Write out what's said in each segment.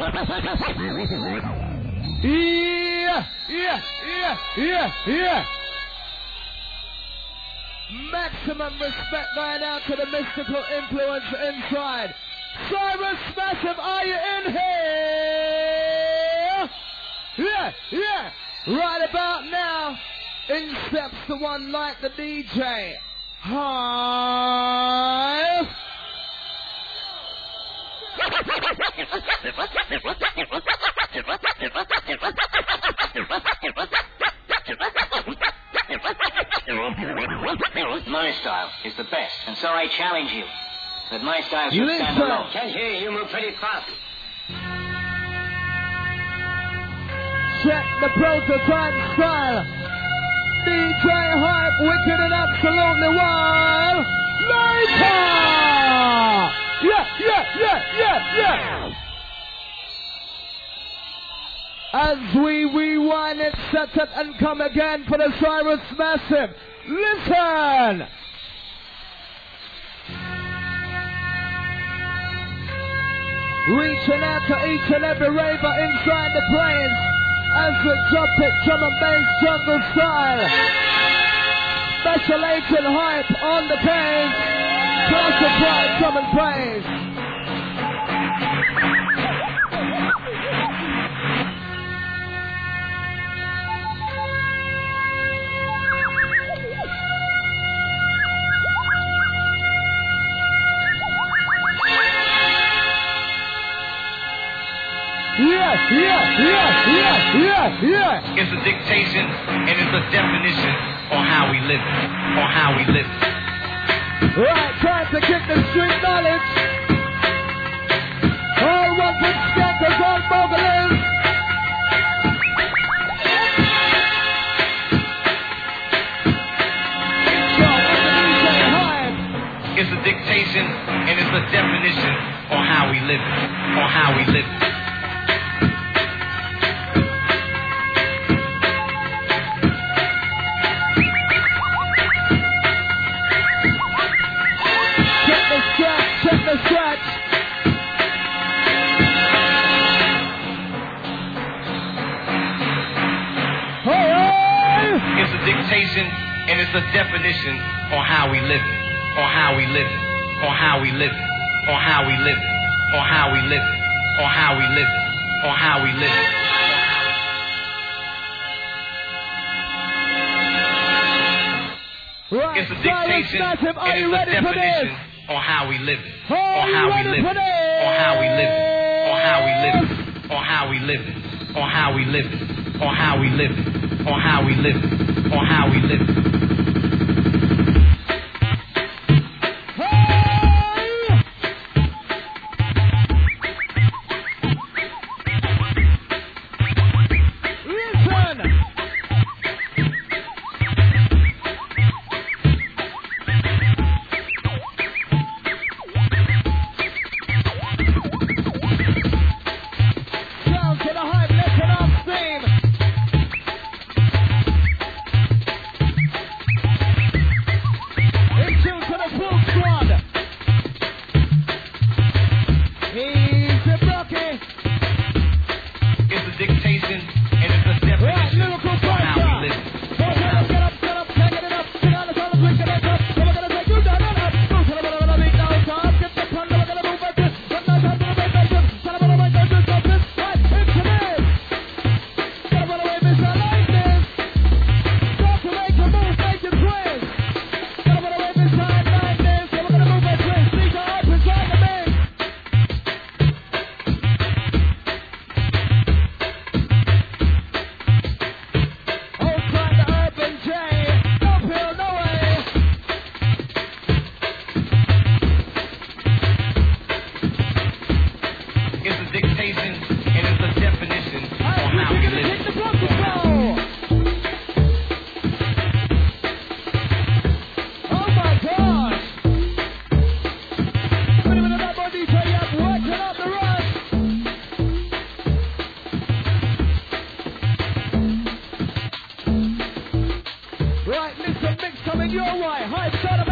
Yeah, yeah, yeah, yeah, yeah. Maximum respect going out to the mystical influence inside. Syrous Massive, are you in here? Yeah, yeah. Right about now, in steps the one like the DJ. Hi. My style is the best, and so I challenge you. That my style should stand Listen. alone. Can't hear you, you move pretty fast. Check the prototype style. DJ Hype, wicked and absolutely wild. Later! Yeah, yeah, yeah, yeah, yeah. As we rewind it, set it, and come again for the Syrous Massive. Listen! Reaching out to each and every raver inside the plane as we jump it drum and bass jungle style. Special agent hype on the page. Drum and praise. Yeah, yeah, yeah, yeah, yeah, yeah. It's a dictation and it's a definition on how we live. On how we live. Right, time to kick the street knowledge. All one with skankers, all bogglers. Yo, it's the a dictation and it's a definition on how we live. On how we live definition on how we live it. On how we live. On how we live it. On how we live. On how we live. On how we live. On how we live. Right, It's a dictation Massive, are you it's a ready for definition this? on how we live it. On how we live it. On how we live it. On how we live it. On how we live it. On how we live it. On how we live it. On how we live it. On how we live it. right, Mr. Mix coming your way. High side of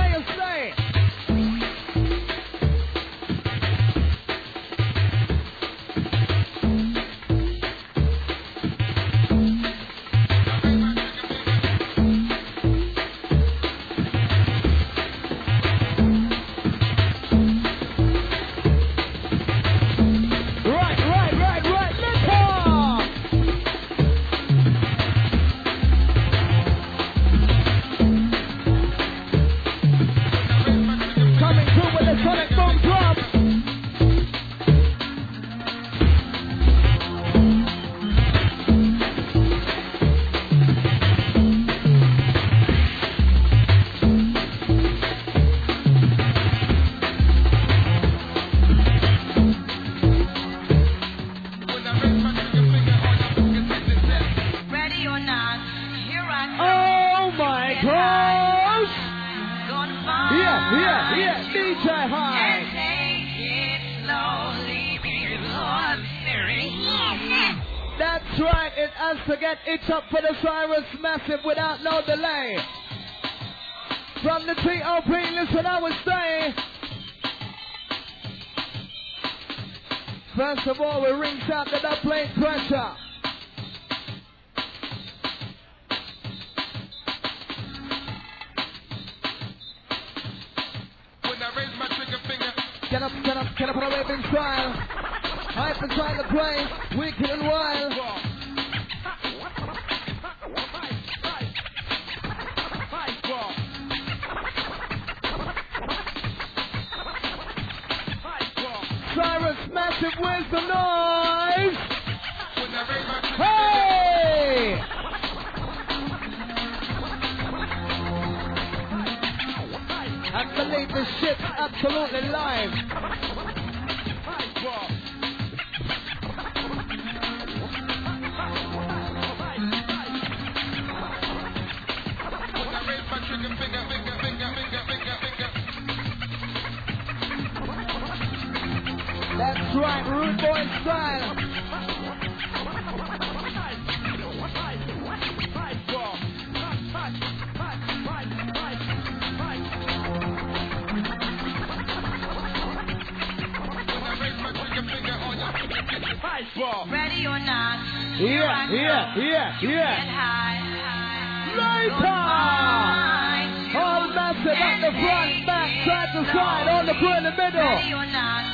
left and side, on the floor in the middle. Ready or not,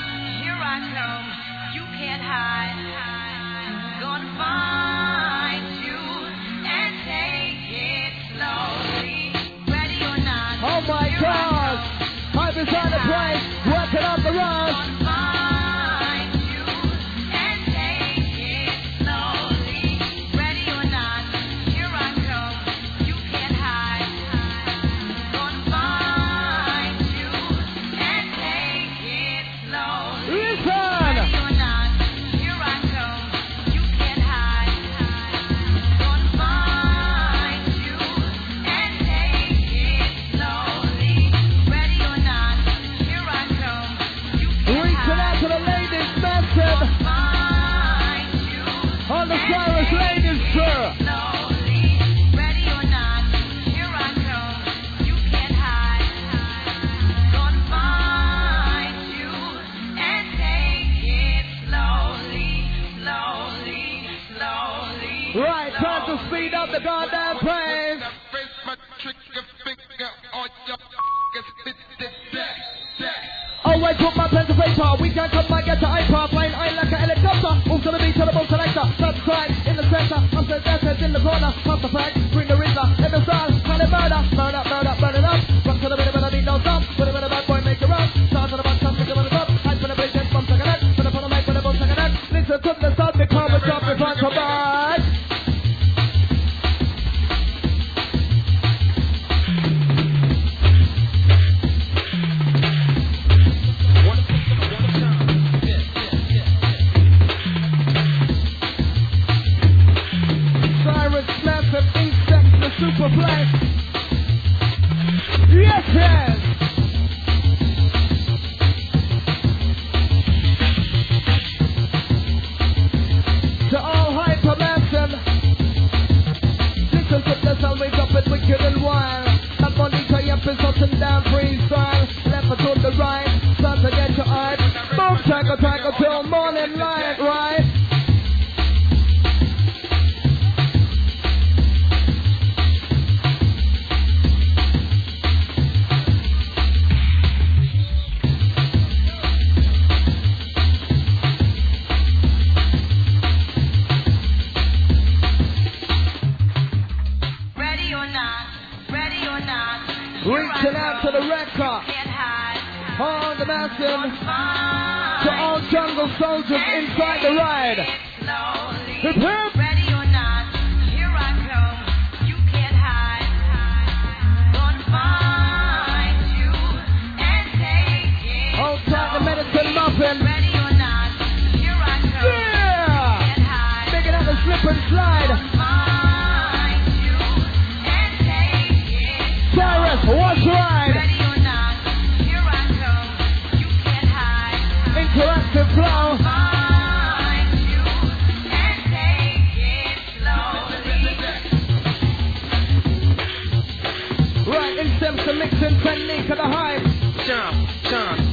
here I come. You can't hide. the God that prays. Always put my pen to paper. We can come back get the iPod. Flying high like an helicopter. Move to the beat, to the boat selector. That's right, in the center. I'm the death in the corner. Pop the fact, bring the razor. Let me start. Kind of murder, murder. Reaching out to the record. On the mountain. To all jungle soldiers inside the ride. Hip hip. Hold tight the. Ready or not, here I come. Yeah! Making a slip and slide. to mix and blend into the hype. Jump, jump.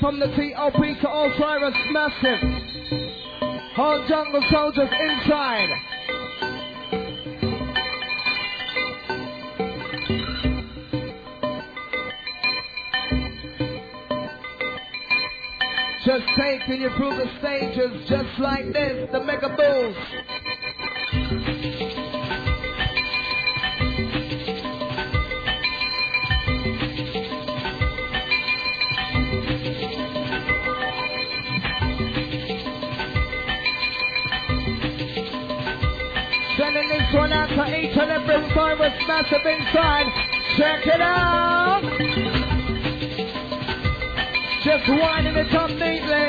From the TOP to all Osiris Massive. All jungle soldiers inside. Just taking you through the stages just like this, the mega boost. Syrous Massive inside. Check it out. Just winding it up neatly.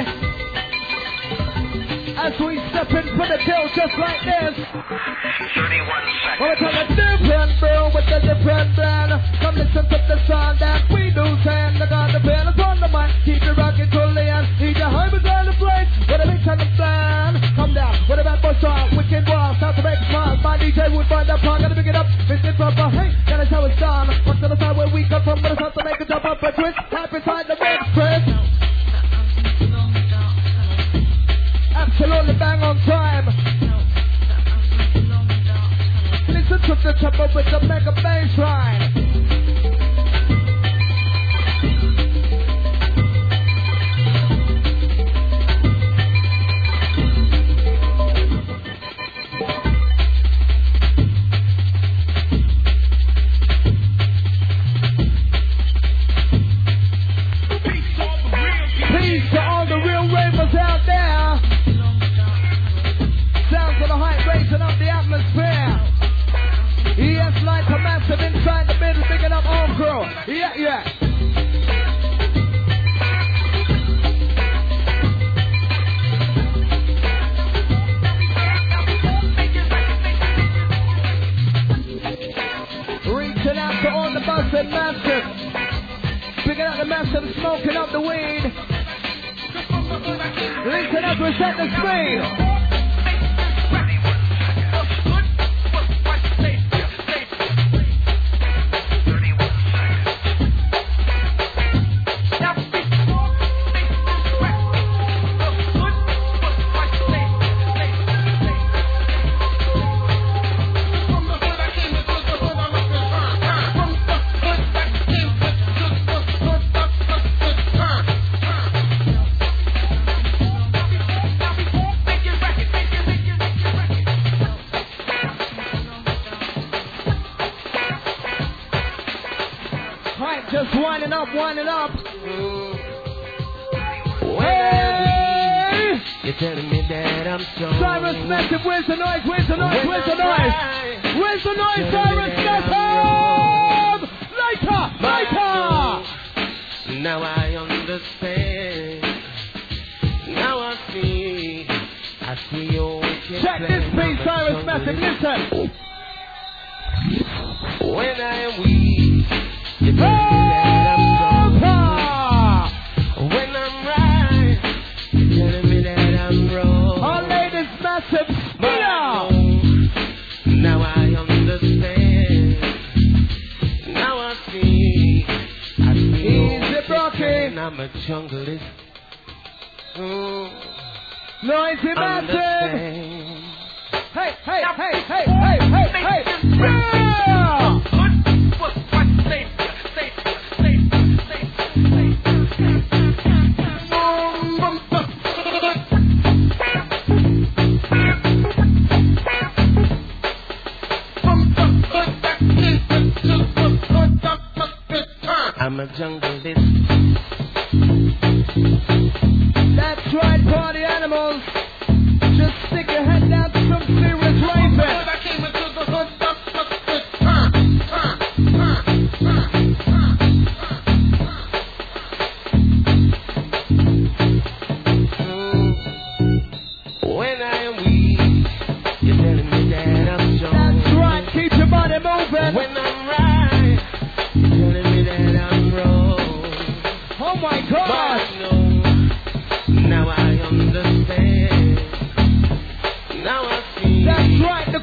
As we step in for the kill just like this. 31 seconds. Wanna tell a different bro with a different plan. Come listen to the sound that we do send. I got the pen upon the mic, keep it rocking till the end. Need your hype on the place, with a big time of plan. Come down, with a bad make smile. My DJ would find that part, gotta pick it up, it's it proper. Hey, that is how it's done. What's the side where we come from, but it's not to make a jump up a twist. Tap inside the red press. Absolutely bang on time. Listen to the trouble with the mega bass line. Smoking up the weed. Listen up, reset the speed.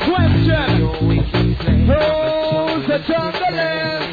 Question. Your wicked plan. Who's the juggler?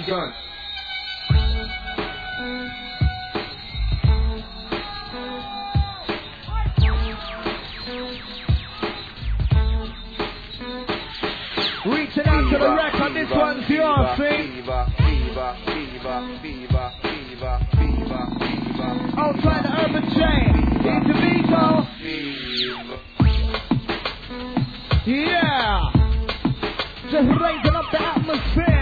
been. Reaching out to the record, on this one's yours, see? Outside the urban chain, into Vito. Yeah, just raising up the atmosphere.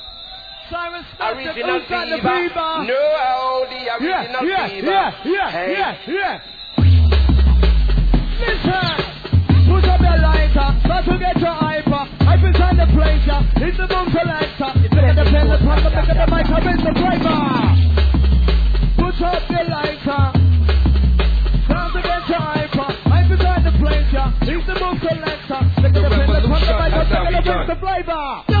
original believer. No, all the original yeah, believer. Yeah, yeah, hey. yeah, yeah. Listen, put up your lighter, start to get your hyper. Life is under pressure, it's the boom collector. It's the the pen, the pump, the back the mic, up in the flavour. Put up your lighter, start to get your hyper. Life is under pressure, it's the boom collector. Look at the pen, the pump, the back the mic, up in the driver.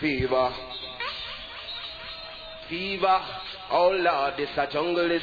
fever. Fever, oh Lord, this a jungle is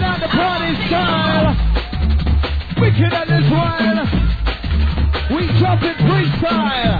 Wicked at the party style. Wicked at this wild. We drop it freestyle.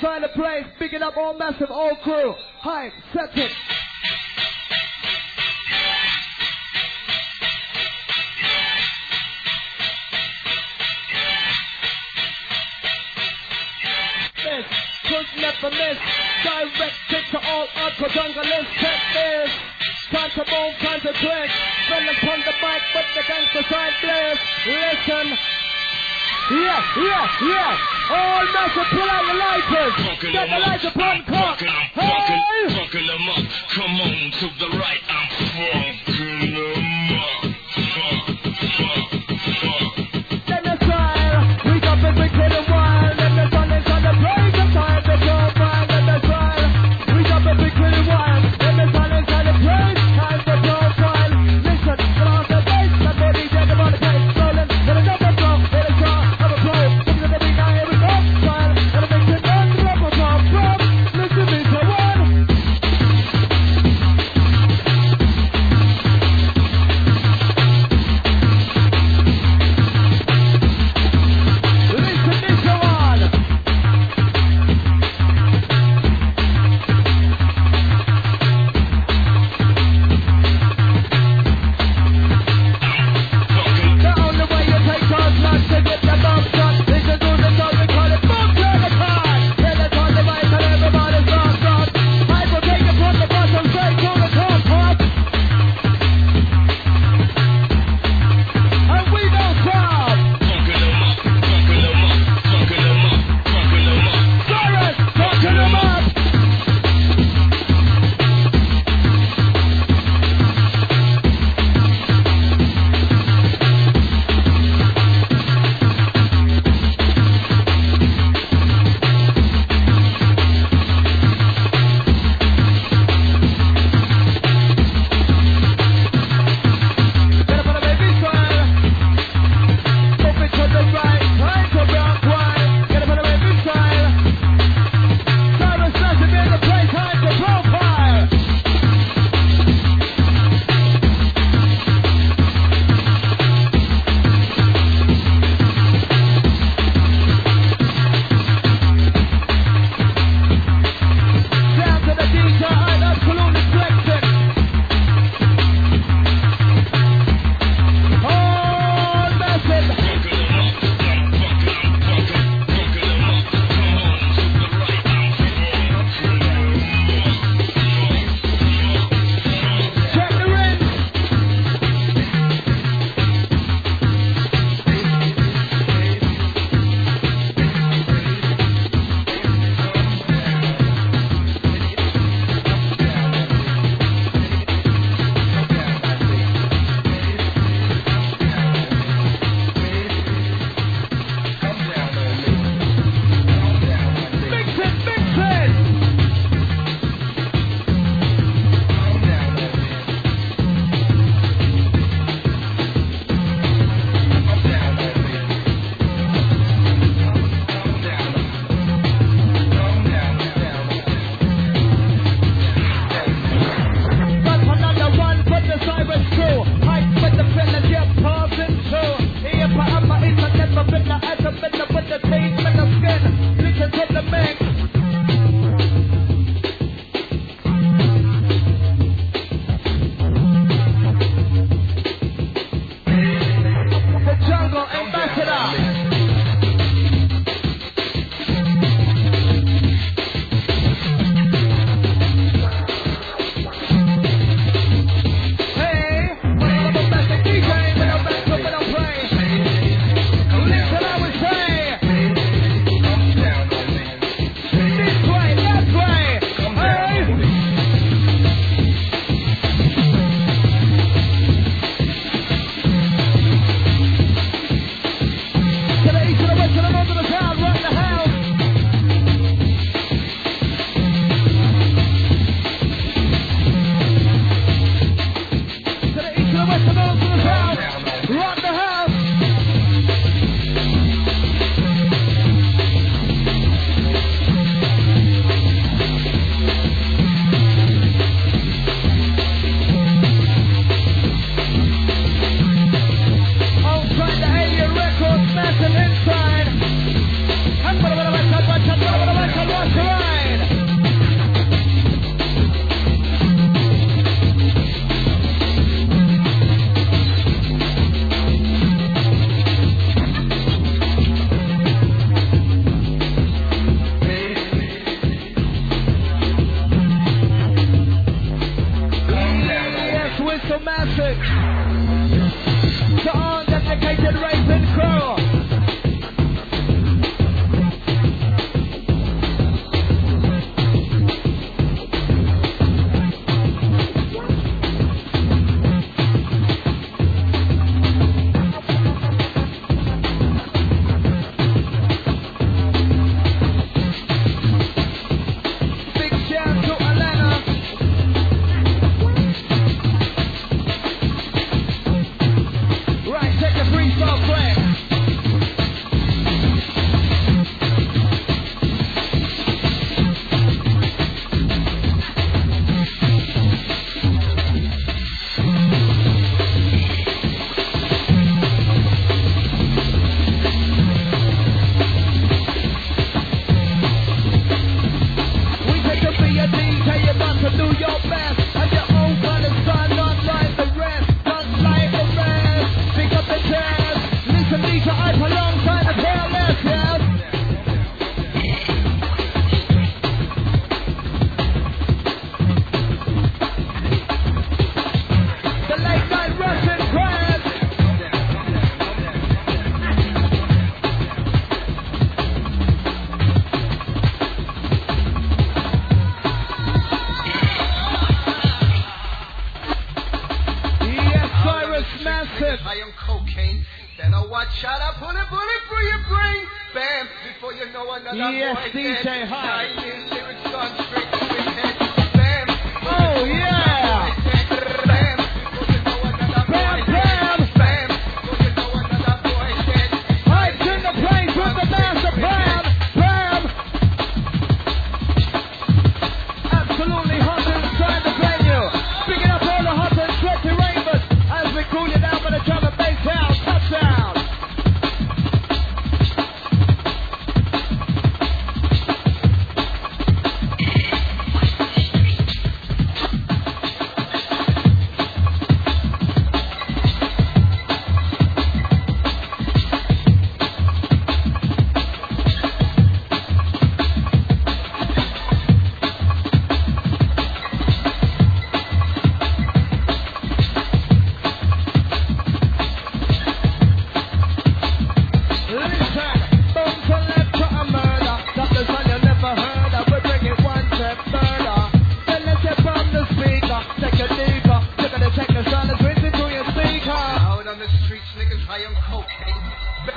trying place, pick Picking up all massive, all crew. Hype, set it. yeah, yeah, yeah. All night pull out the lighters. Get the lights upon cock. Fucking, hey. fucking, fucking them up. Come on to the right, I'm strong.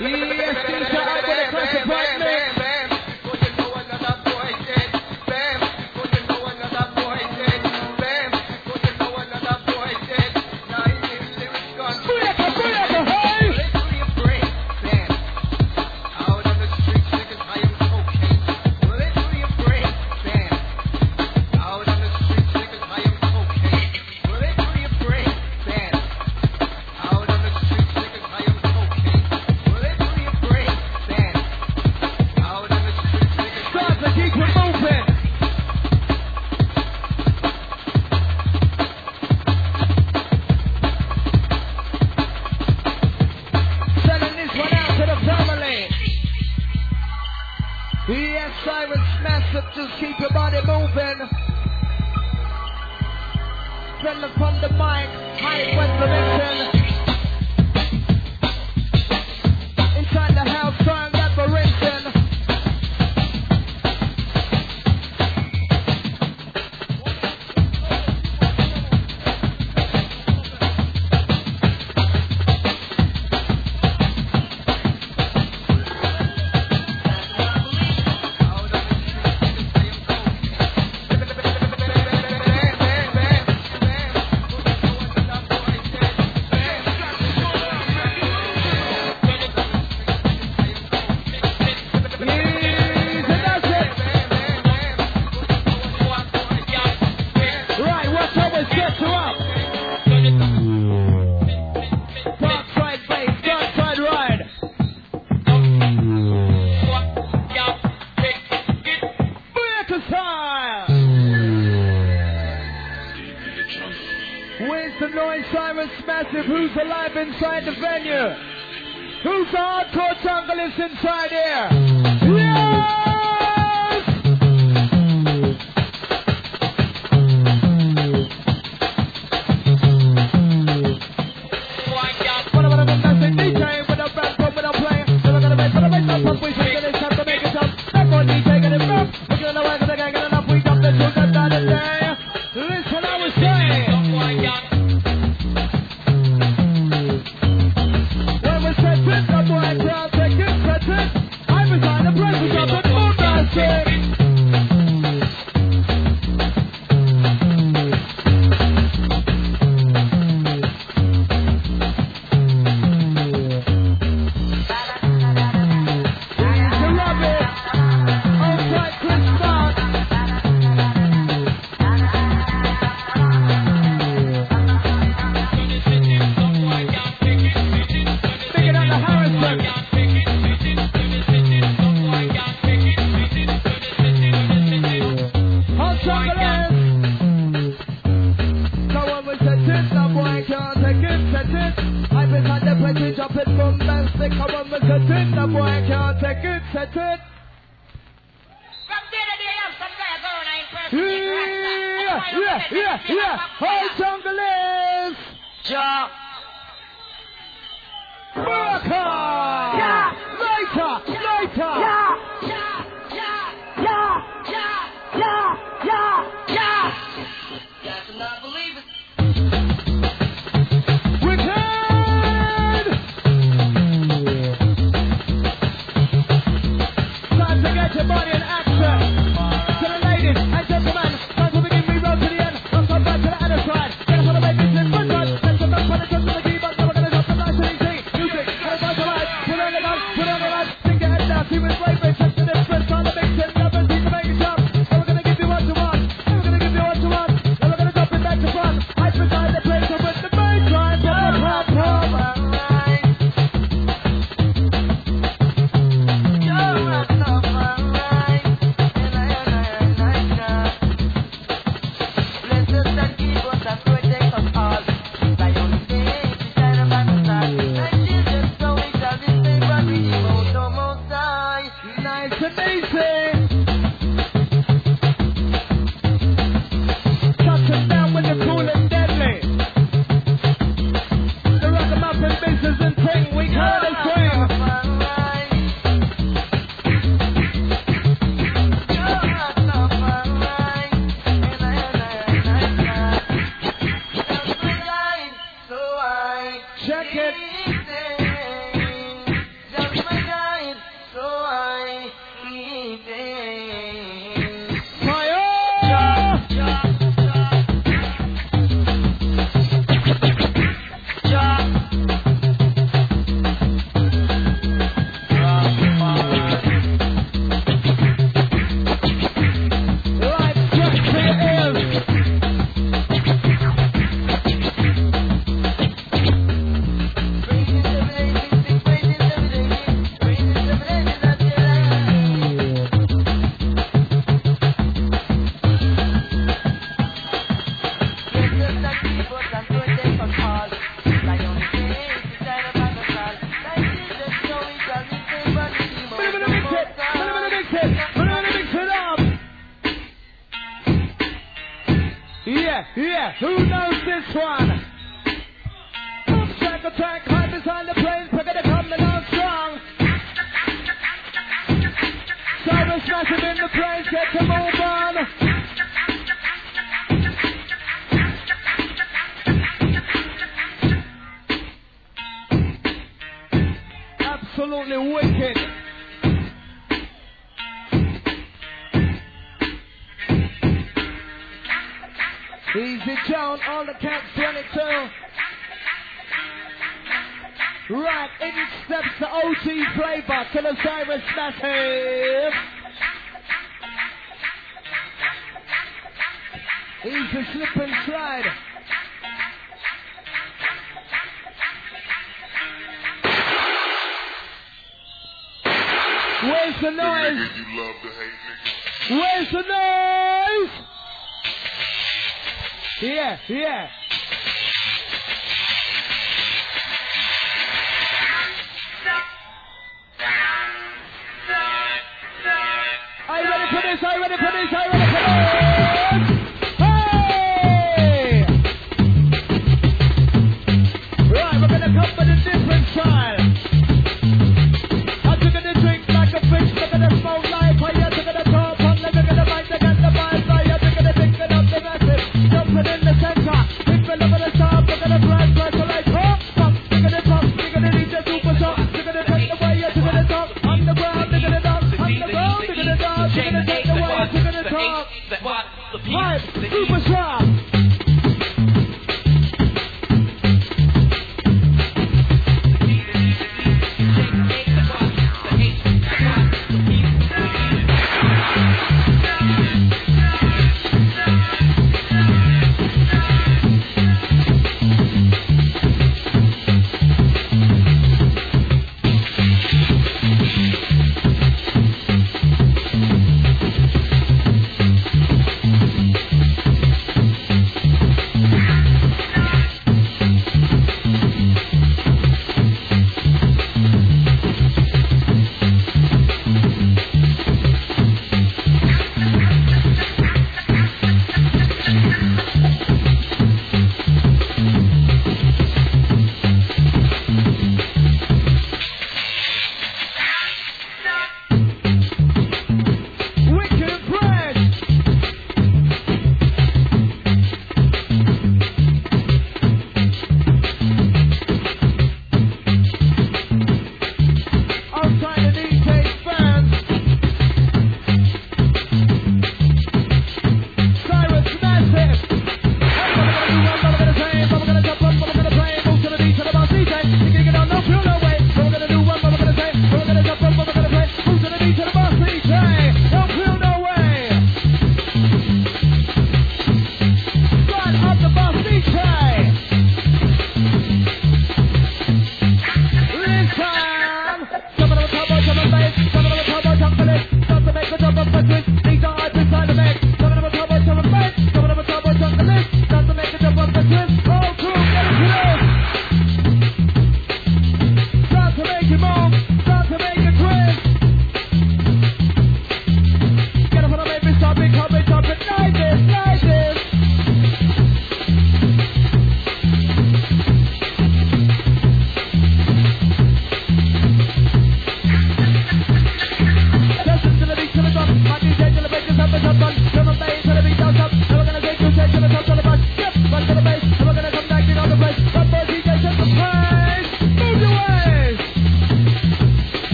Yes, DJ, I got a classic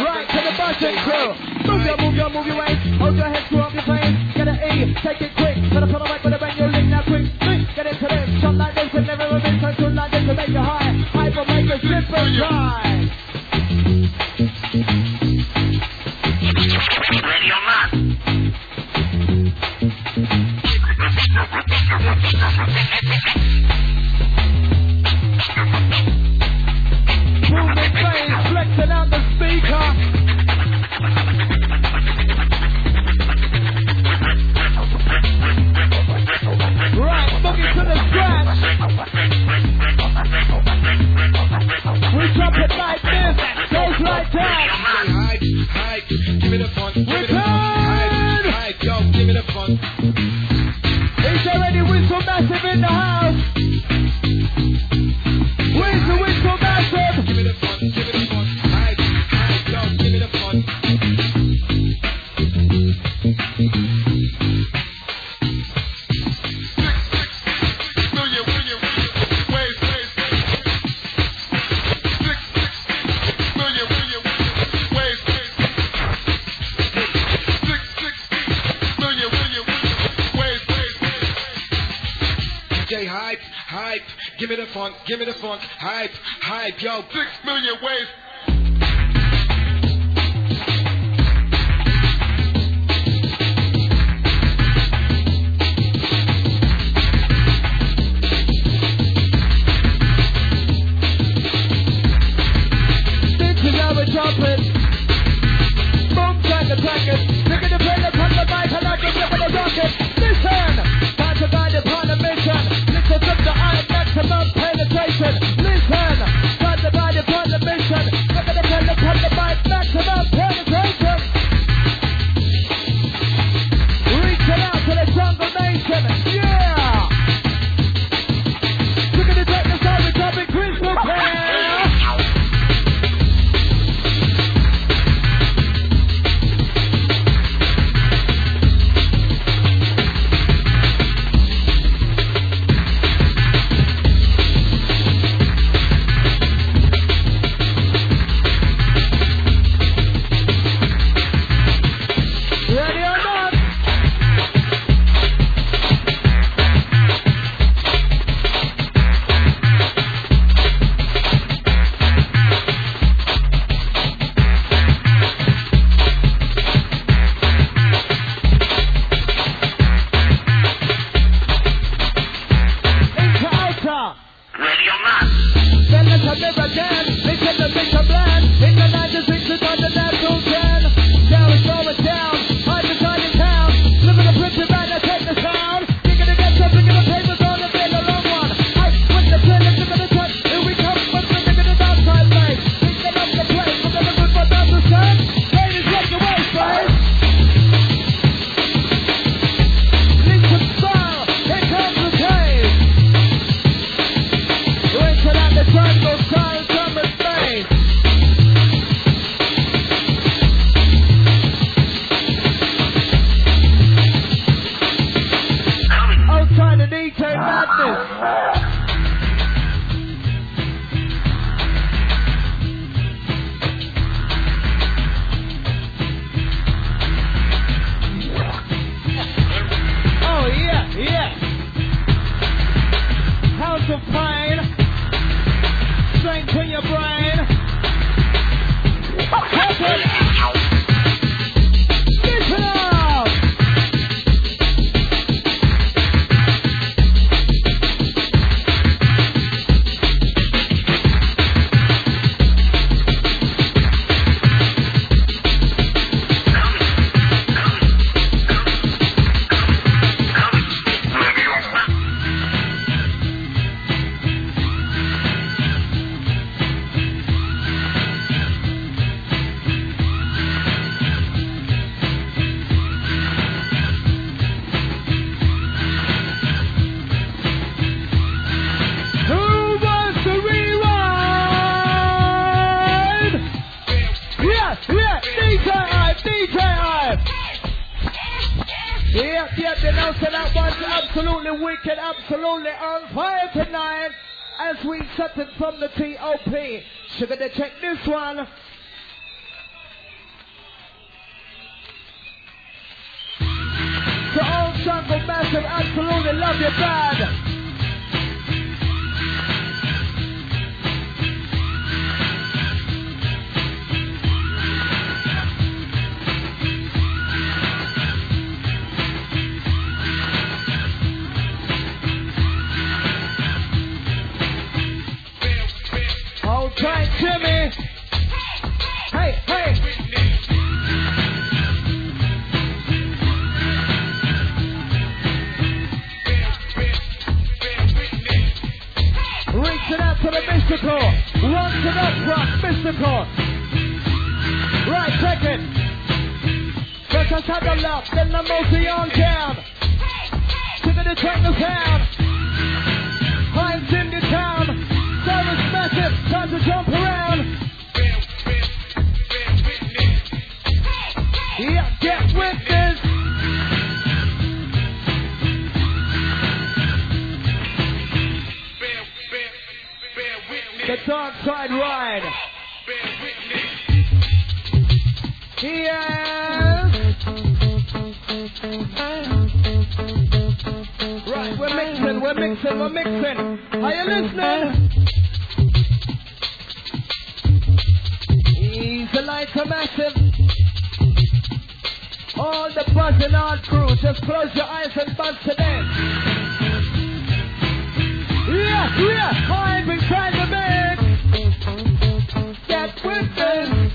Right to the. Move your, move your, move your. Hold your head, screw up your. Get an E, take it quick. Put away. Now quick. Get into this. Like this, never like this to make you. I will make you and. Ready or not. Is already with so massive in the house. From the T.O.P. Sugar, they check this one. right to. Hey, hey. Reaching out to the mystical. run to up rock, mystical. Right, second. Let us have the lap, then the multi on town. Singing the train of town. I'm in the town. To jump around. Yeah, get with this. The dark side ride. Yes. Right, we're mixing, we're mixing, we're mixing. Are you listening? Party like a massive. All the buzzing and crew, just close your eyes and buzz to dance. Yeah, yeah, I've been trying to make that with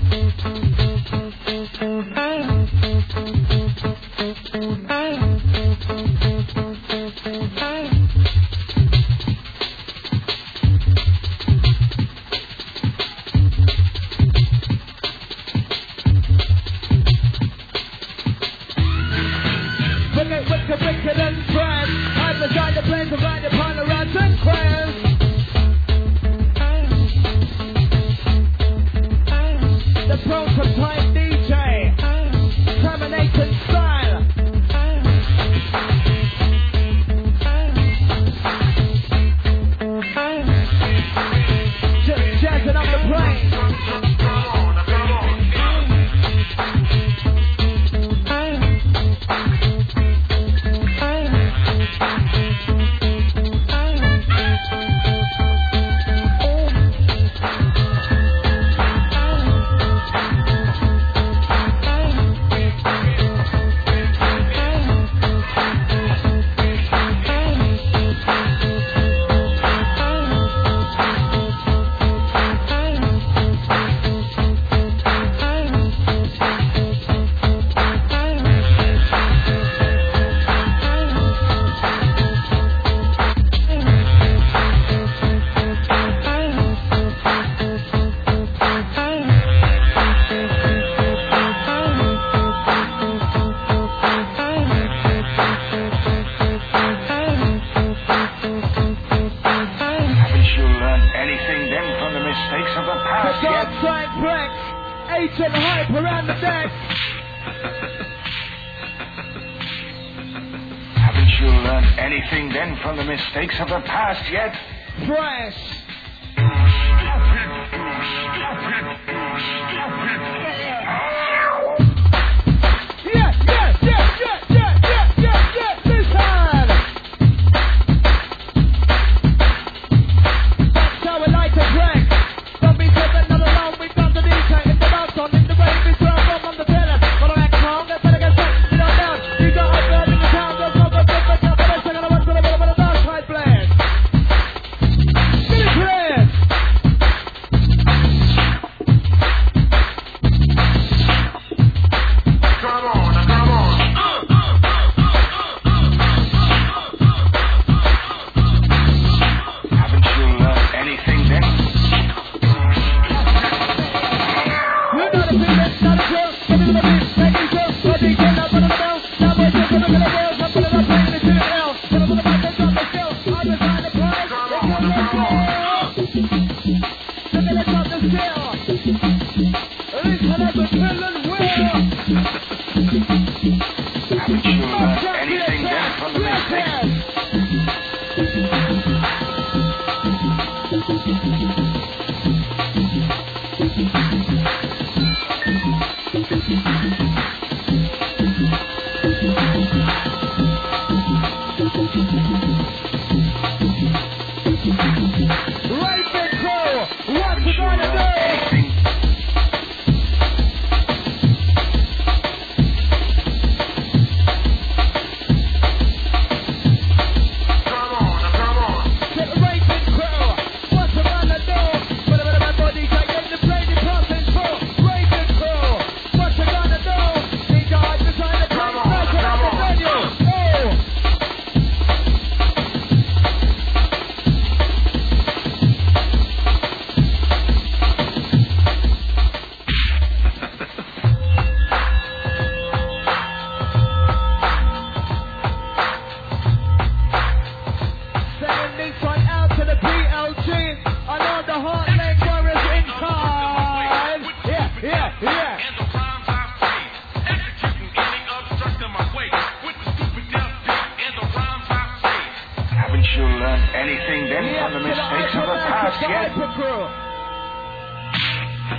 H and hype around the deck. Haven't you learned anything then from the mistakes of the past yet? Fresh.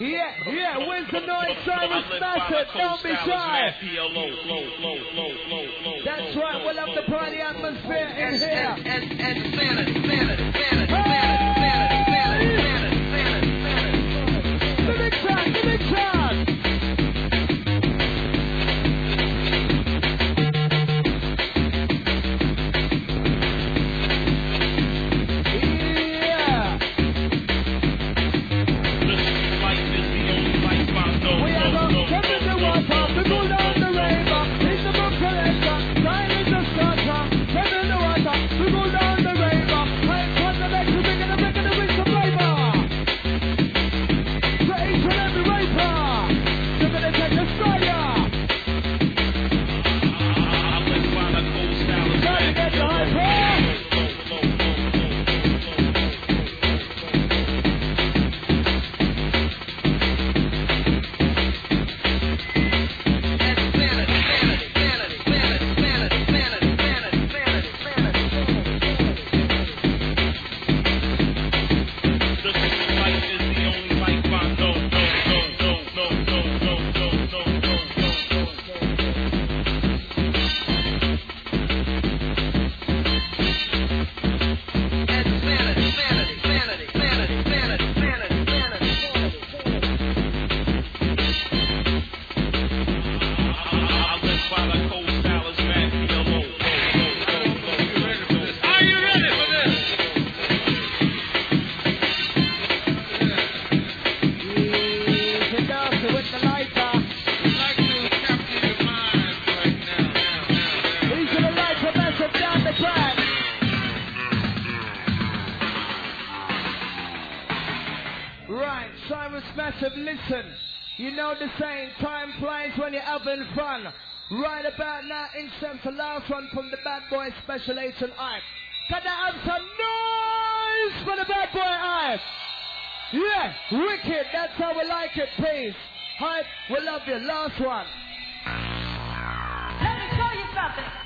Yeah, yeah, when's the noise service method? Don't be shy. That's right, we'll have the party atmosphere in here. And, and, and, and, congratulations, Art. Can I have some noise for the bad boy Art? Yeah, wicked. That's how we like it. Please, Hype, we love you. Last one. Let me show you something.